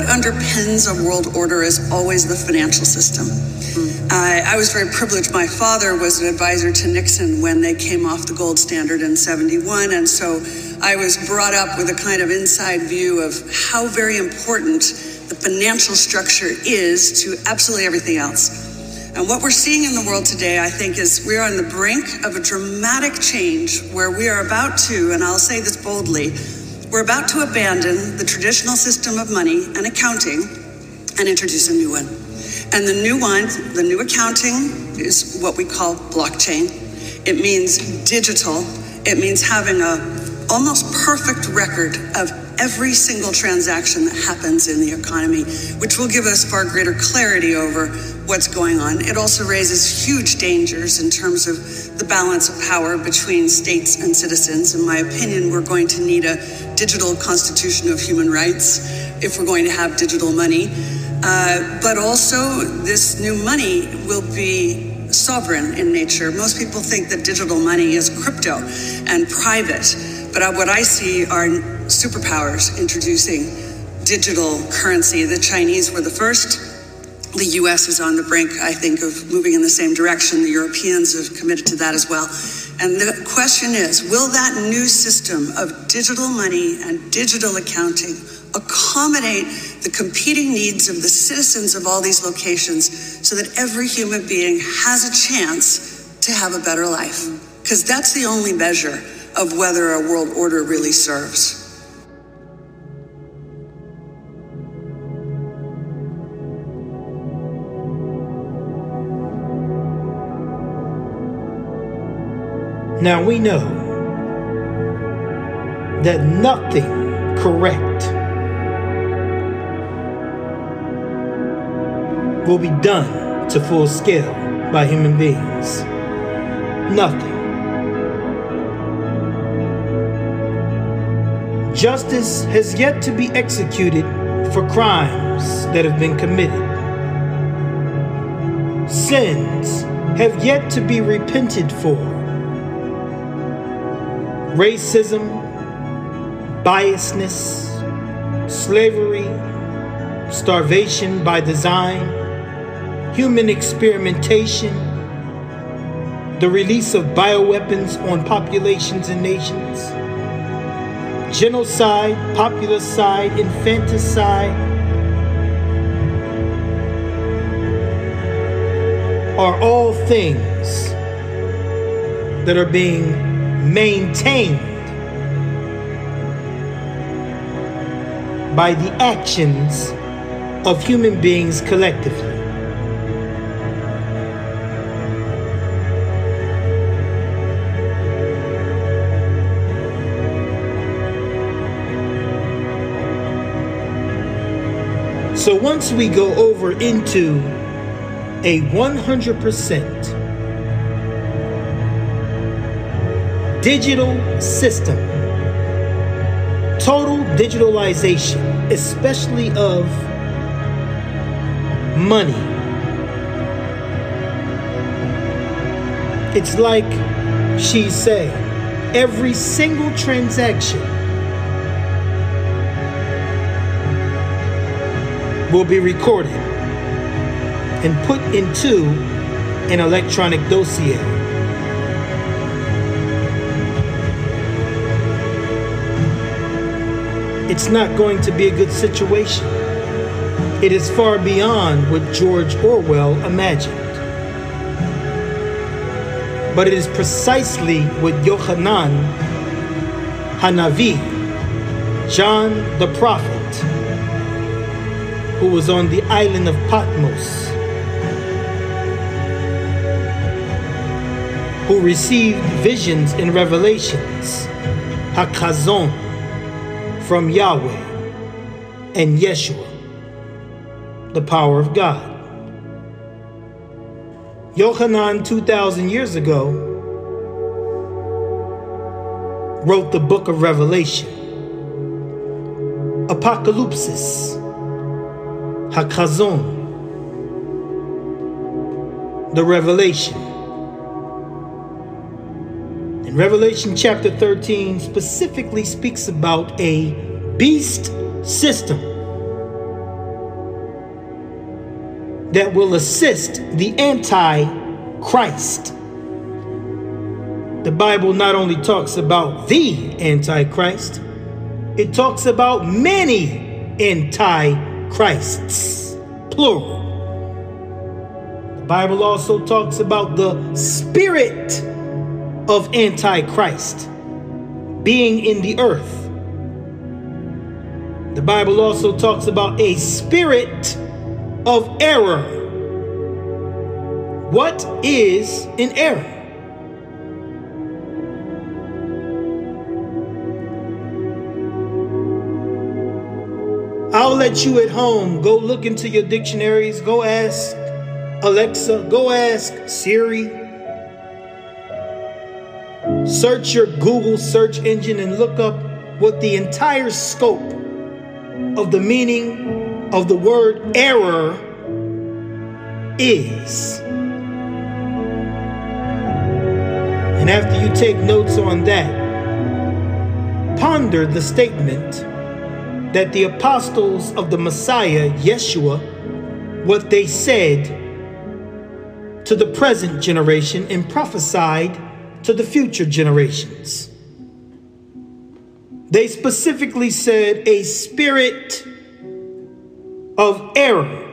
what underpins a world order is always the financial system. Mm. I was very privileged. My father was an advisor to Nixon when they came off the gold standard in 71. And so I was brought up with a kind of inside view of how very important the financial structure is to absolutely everything else. And what we're seeing in the world today, I think, is we're on the brink of a dramatic change where we are about to, and I'll say this boldly, we're about to abandon the traditional system of money and accounting and introduce a new one. And the new one, the new accounting, is what we call blockchain. It means digital. It means having a almost perfect record of every single transaction that happens in the economy, which will give us far greater clarity over what's going on. It also raises huge dangers in terms of the balance of power between states and citizens. In my opinion, we're going to need a digital constitution of human rights if we're going to have digital money. Uh, but also, this new money will be sovereign in nature. Most people think that digital money is crypto and private. But what I see are superpowers introducing digital currency. The Chinese were the first. The US is on the brink, I think, of moving in the same direction. The Europeans have committed to that as well. And the question is will that new system of digital money and digital accounting accommodate the competing needs of the citizens of all these locations so that every human being has a chance to have a better life? Because that's the only measure of whether a world order really serves. Now we know that nothing correct will be done to full scale by human beings. Nothing. Justice has yet to be executed for crimes that have been committed. Sins have yet to be repented for. Racism, biasness, slavery, starvation by design, human experimentation, the release of bioweapons on populations and nations genocide, popularicide, infanticide are all things that are being maintained by the actions of human beings collectively. So once we go over into a 100% digital system, total digitalization, especially of money, it's like she's saying, every single transaction will be recorded and put into an electronic dossier. It's not going to be a good situation. It is far beyond what George Orwell imagined. But it is precisely what Yochanan Hanavi, John the prophet, who was on the island of Patmos, who received visions and revelations, Hakazon, from Yahweh and Yeshua, the power of God. Yohanan, 2,000 years ago, wrote the book of Revelation, Apocalypse Hakazon, the revelation. Revelation chapter 13 specifically speaks about a beast system that will assist the Antichrist. The Bible not only talks about the Antichrist, it talks about many Antichrists, plural. The Bible also talks about the spirit of Antichrist being in the earth. The Bible also talks about a spirit of error. What is an error? I'll let you at home go look into your dictionaries, go ask Alexa, go ask Siri. Search your Google search engine and look up what the entire scope of the meaning of the word error is. And after you take notes on that, ponder the statement that the apostles of the Messiah, Yeshua, what they said to the present generation and prophesied to the future generations. They specifically said a spirit of error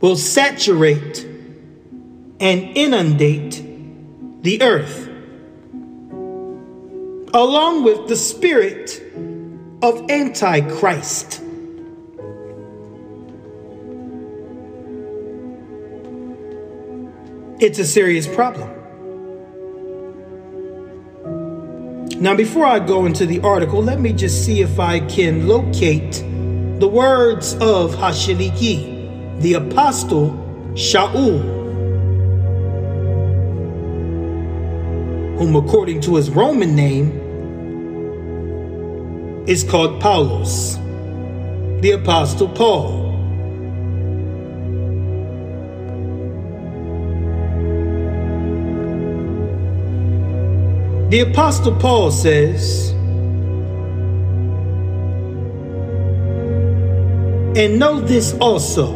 will saturate and inundate the earth along with the spirit of Antichrist. It's a serious problem. Now, before I go into the article, let me just see if I can locate the words of Hashaliki, the apostle Shaul whom according to his Roman name is called Paulus, the Apostle Paul. The Apostle Paul says, And know this also,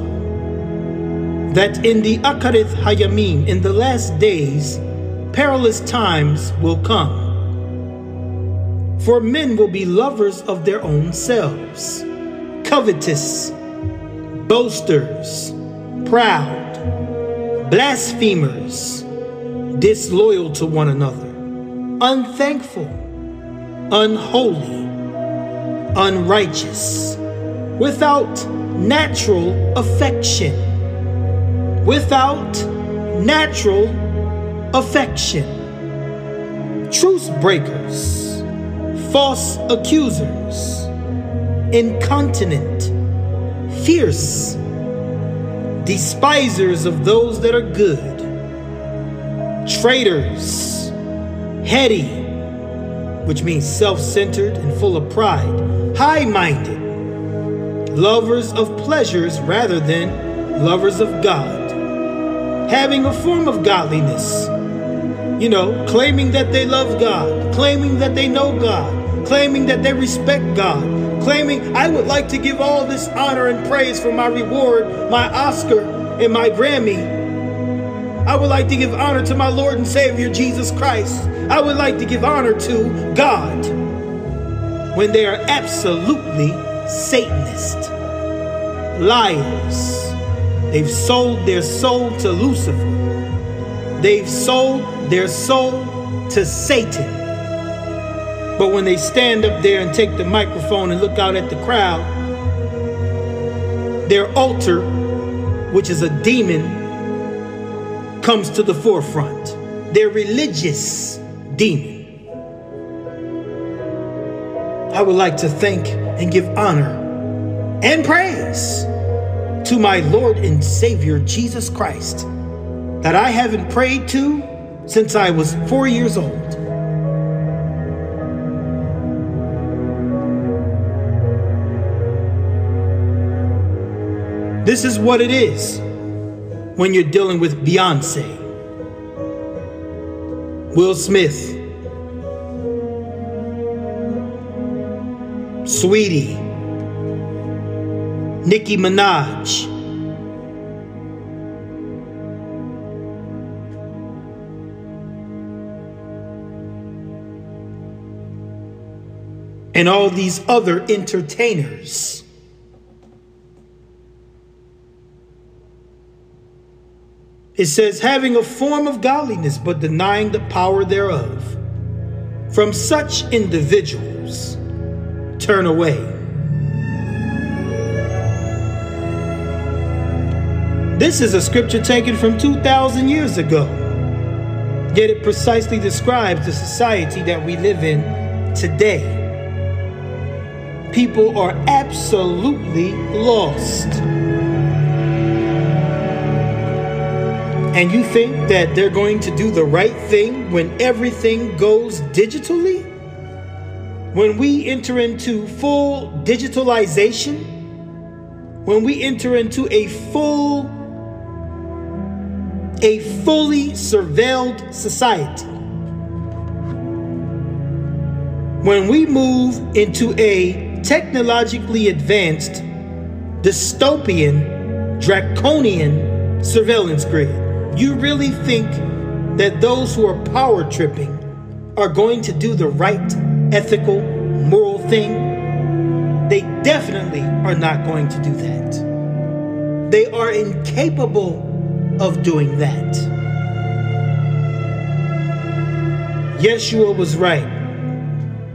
that in the Akarith Hayamim, in the last days, perilous times will come. For men will be lovers of their own selves, covetous, boasters, proud, blasphemers, disloyal to one another, unthankful, unholy, unrighteous, without natural affection, without natural affection, truce breakers false accusers, incontinent, fierce, despisers of those that are good, traitors, heady, which means self centered and full of pride, high minded, lovers of pleasures rather than lovers of God, having a form of godliness you know, claiming that they love God, claiming that they know God, claiming that they respect God, claiming I would like to give all this honor and praise for my reward, my Oscar and my Grammy. I would like to give honor to my Lord and Savior Jesus Christ. I would like to give honor to God when they are absolutely Satanist, liars. They've sold their soul to Lucifer. They've sold their soul to Satan. But when they stand up there and take the microphone and look out at the crowd, their altar, which is a demon, comes to the forefront. Their religious demon. I would like to thank and give honor and praise to my Lord and Savior Jesus Christ that I haven't prayed to since I was four years old. This is what it is when you're dealing with Beyonce, Will Smith, Saweetie, Nicki Minaj. And all these other entertainers. It says, having a form of godliness but denying the power thereof. From such individuals, turn away. This is a scripture taken from 2,000 years ago, yet it precisely describes the society that we live in today. People are absolutely lost. And you think that they're going to do the right thing when everything goes digitally? When we enter into full digitalization? When we enter into a full, a fully surveilled society? When we move into a technologically advanced, dystopian, draconian surveillance grid? You really think that those who are power tripping are going to do the right, ethical, moral thing? They definitely are not going to do that. They are incapable of doing that. Yeshua was right.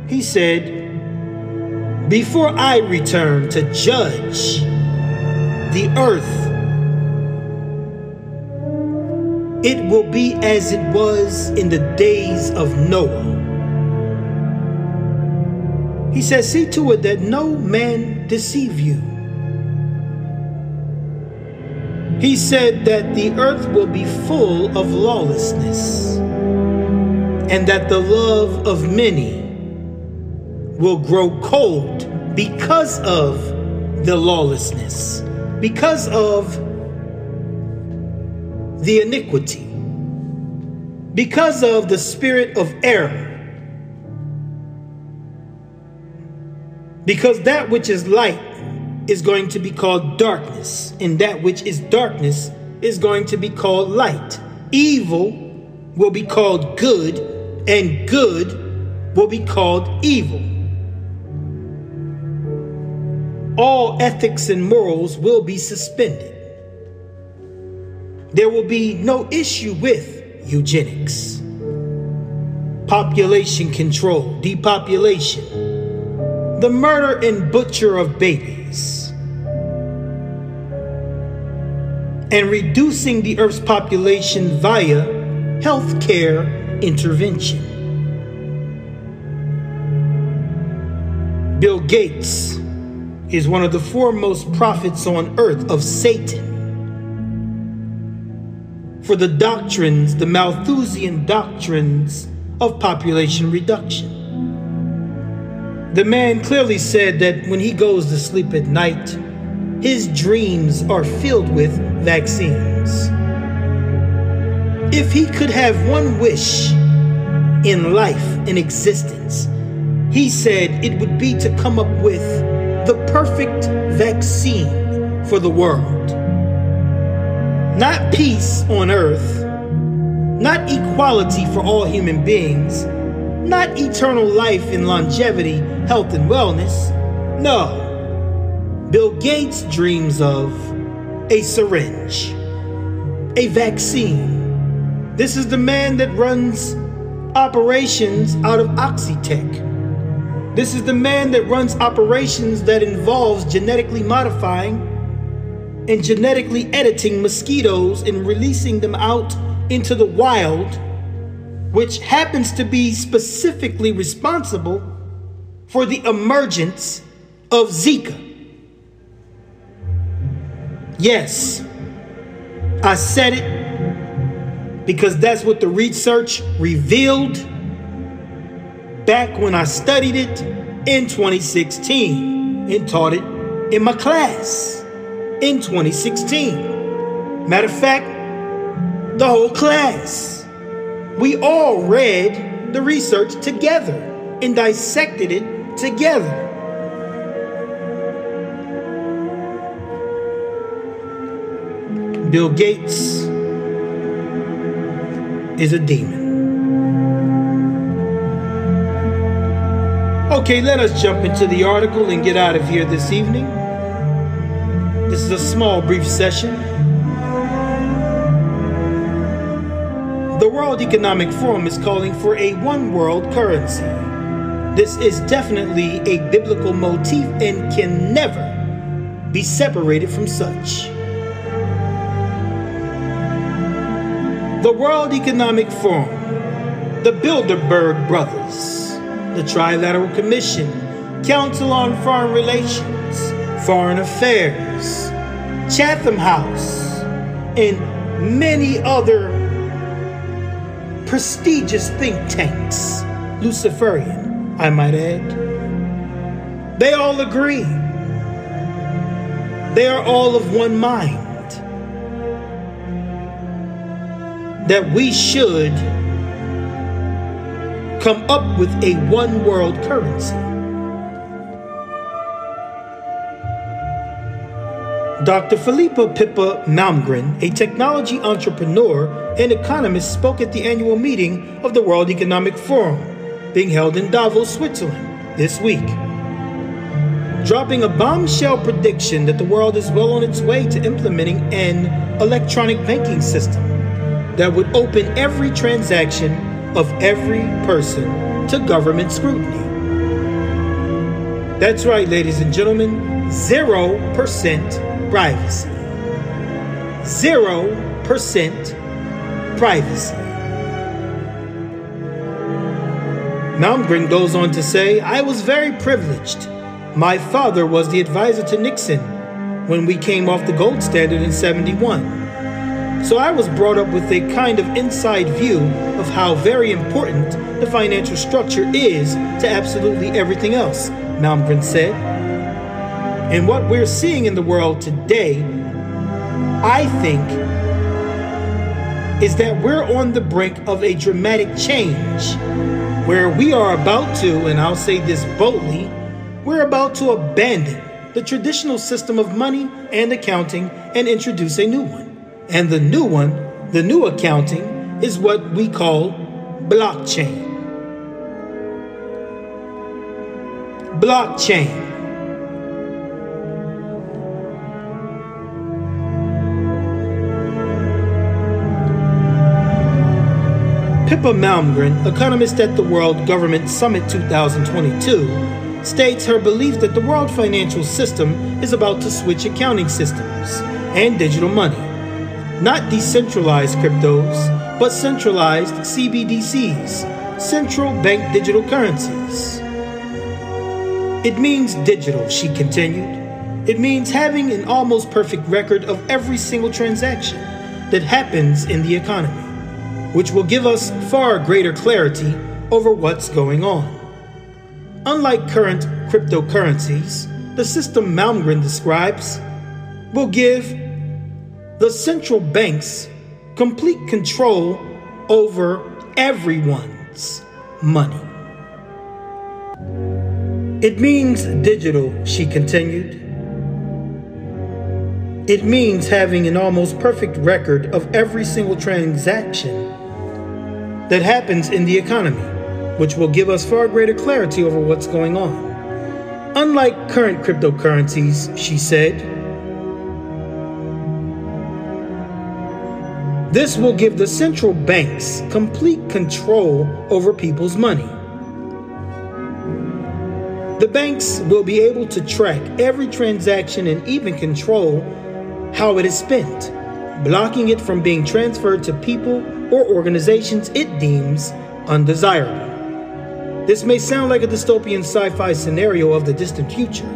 He said, Before I return to judge the earth it will be as it was in the days of Noah. He says, See to it that no man deceive you. He said that the earth will be full of lawlessness, and that the love of many will grow cold because of the lawlessness, because of the iniquity, because of the spirit of error. Because that which is light is going to be called darkness, and that which is darkness is going to be called light. Evil will be called good, and good will be called evil. All ethics and morals will be suspended there will be no issue with eugenics, population control, depopulation, the murder and butcher of babies, and reducing the Earth's population via healthcare intervention. Bill Gates is one of the foremost prophets on earth of Satan for the doctrines, the Malthusian doctrines of population reduction. The man clearly said that when he goes to sleep at night, his dreams are filled with vaccines. If he could have one wish in life, in existence, he said it would be to come up with the perfect vaccine for the world. Not peace on earth, not equality for all human beings, not eternal life and longevity, health and wellness. No. Bill Gates dreams of a syringe, a vaccine. This is the man that runs operations out of Oxitec. This is the man that runs operations that involves genetically modifying and genetically editing mosquitoes and releasing them out into the wild, which happens to be specifically responsible for the emergence of Zika. Yes, I said it because that's what the research revealed back when I studied it in 2016 and taught it in my class in 2016. Matter of fact, the whole class. We all read the research together and dissected it together. Bill Gates is a demon. Okay, let us jump into the article and get out of here this evening. This is a small, brief session. The World Economic Forum is calling for a one world currency. This is definitely a biblical motif and can never be separated from such. The World Economic Forum, the Bilderberg Brothers, the Trilateral Commission, Council on Foreign Relations, Foreign Affairs, Chatham House, and many other prestigious think tanks, Luciferian, I might add. They all agree. They are all of one mind that we should come up with a one world currency. Dr. Philippa Pippa Malmgren, a technology entrepreneur and economist, spoke at the annual meeting of the World Economic Forum being held in Davos, Switzerland this week. Dropping a bombshell prediction that the world is well on its way to implementing an electronic banking system that would open every transaction of every person to government scrutiny. That's right, ladies and gentlemen, 0% privacy. 0% privacy. Malmgren goes on to say, I was very privileged. My father was the advisor to Nixon when we came off the gold standard in 71. So I was brought up with a kind of inside view of how very important the financial structure is to absolutely everything else, Malmgren said. And what we're seeing in the world today, I think, is that we're on the brink of a dramatic change where we are about to, and I'll say this boldly, we're about to abandon the traditional system of money and accounting and introduce a new one. And the new one, the new accounting, is what we call blockchain. Blockchain. Pippa Malmgren, economist at the World Government Summit 2022, states her belief that the world financial system is about to switch accounting systems and digital money. Not decentralized cryptos, but centralized CBDCs, central bank digital currencies. It means digital, she continued. It means having an almost perfect record of every single transaction that happens in the economy which will give us far greater clarity over what's going on. Unlike current cryptocurrencies, the system Malmgren describes will give the central banks complete control over everyone's money. It means digital, she continued. It means having an almost perfect record of every single transaction that happens in the economy, which will give us far greater clarity over what's going on. Unlike current cryptocurrencies, she said, this will give the central banks complete control over people's money. The banks will be able to track every transaction and even control how it is spent, blocking it from being transferred to people or organizations it deems undesirable. This may sound like a dystopian sci fi scenario of the distant future,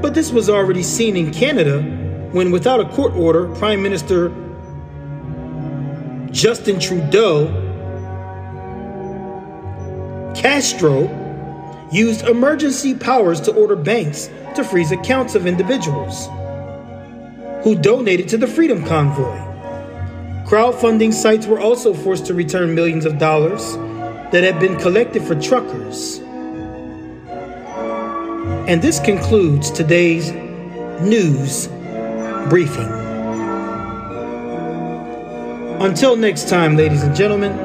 but this was already seen in Canada when, without a court order, Prime Minister Justin Trudeau Castro used emergency powers to order banks to freeze accounts of individuals who donated to the Freedom Convoy. Crowdfunding sites were also forced to return millions of dollars that had been collected for truckers. And this concludes today's news briefing. Until next time, ladies and gentlemen,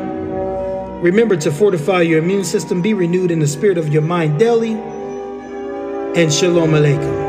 remember to fortify your immune system, be renewed in the spirit of your mind daily, and Shalom Aleichem.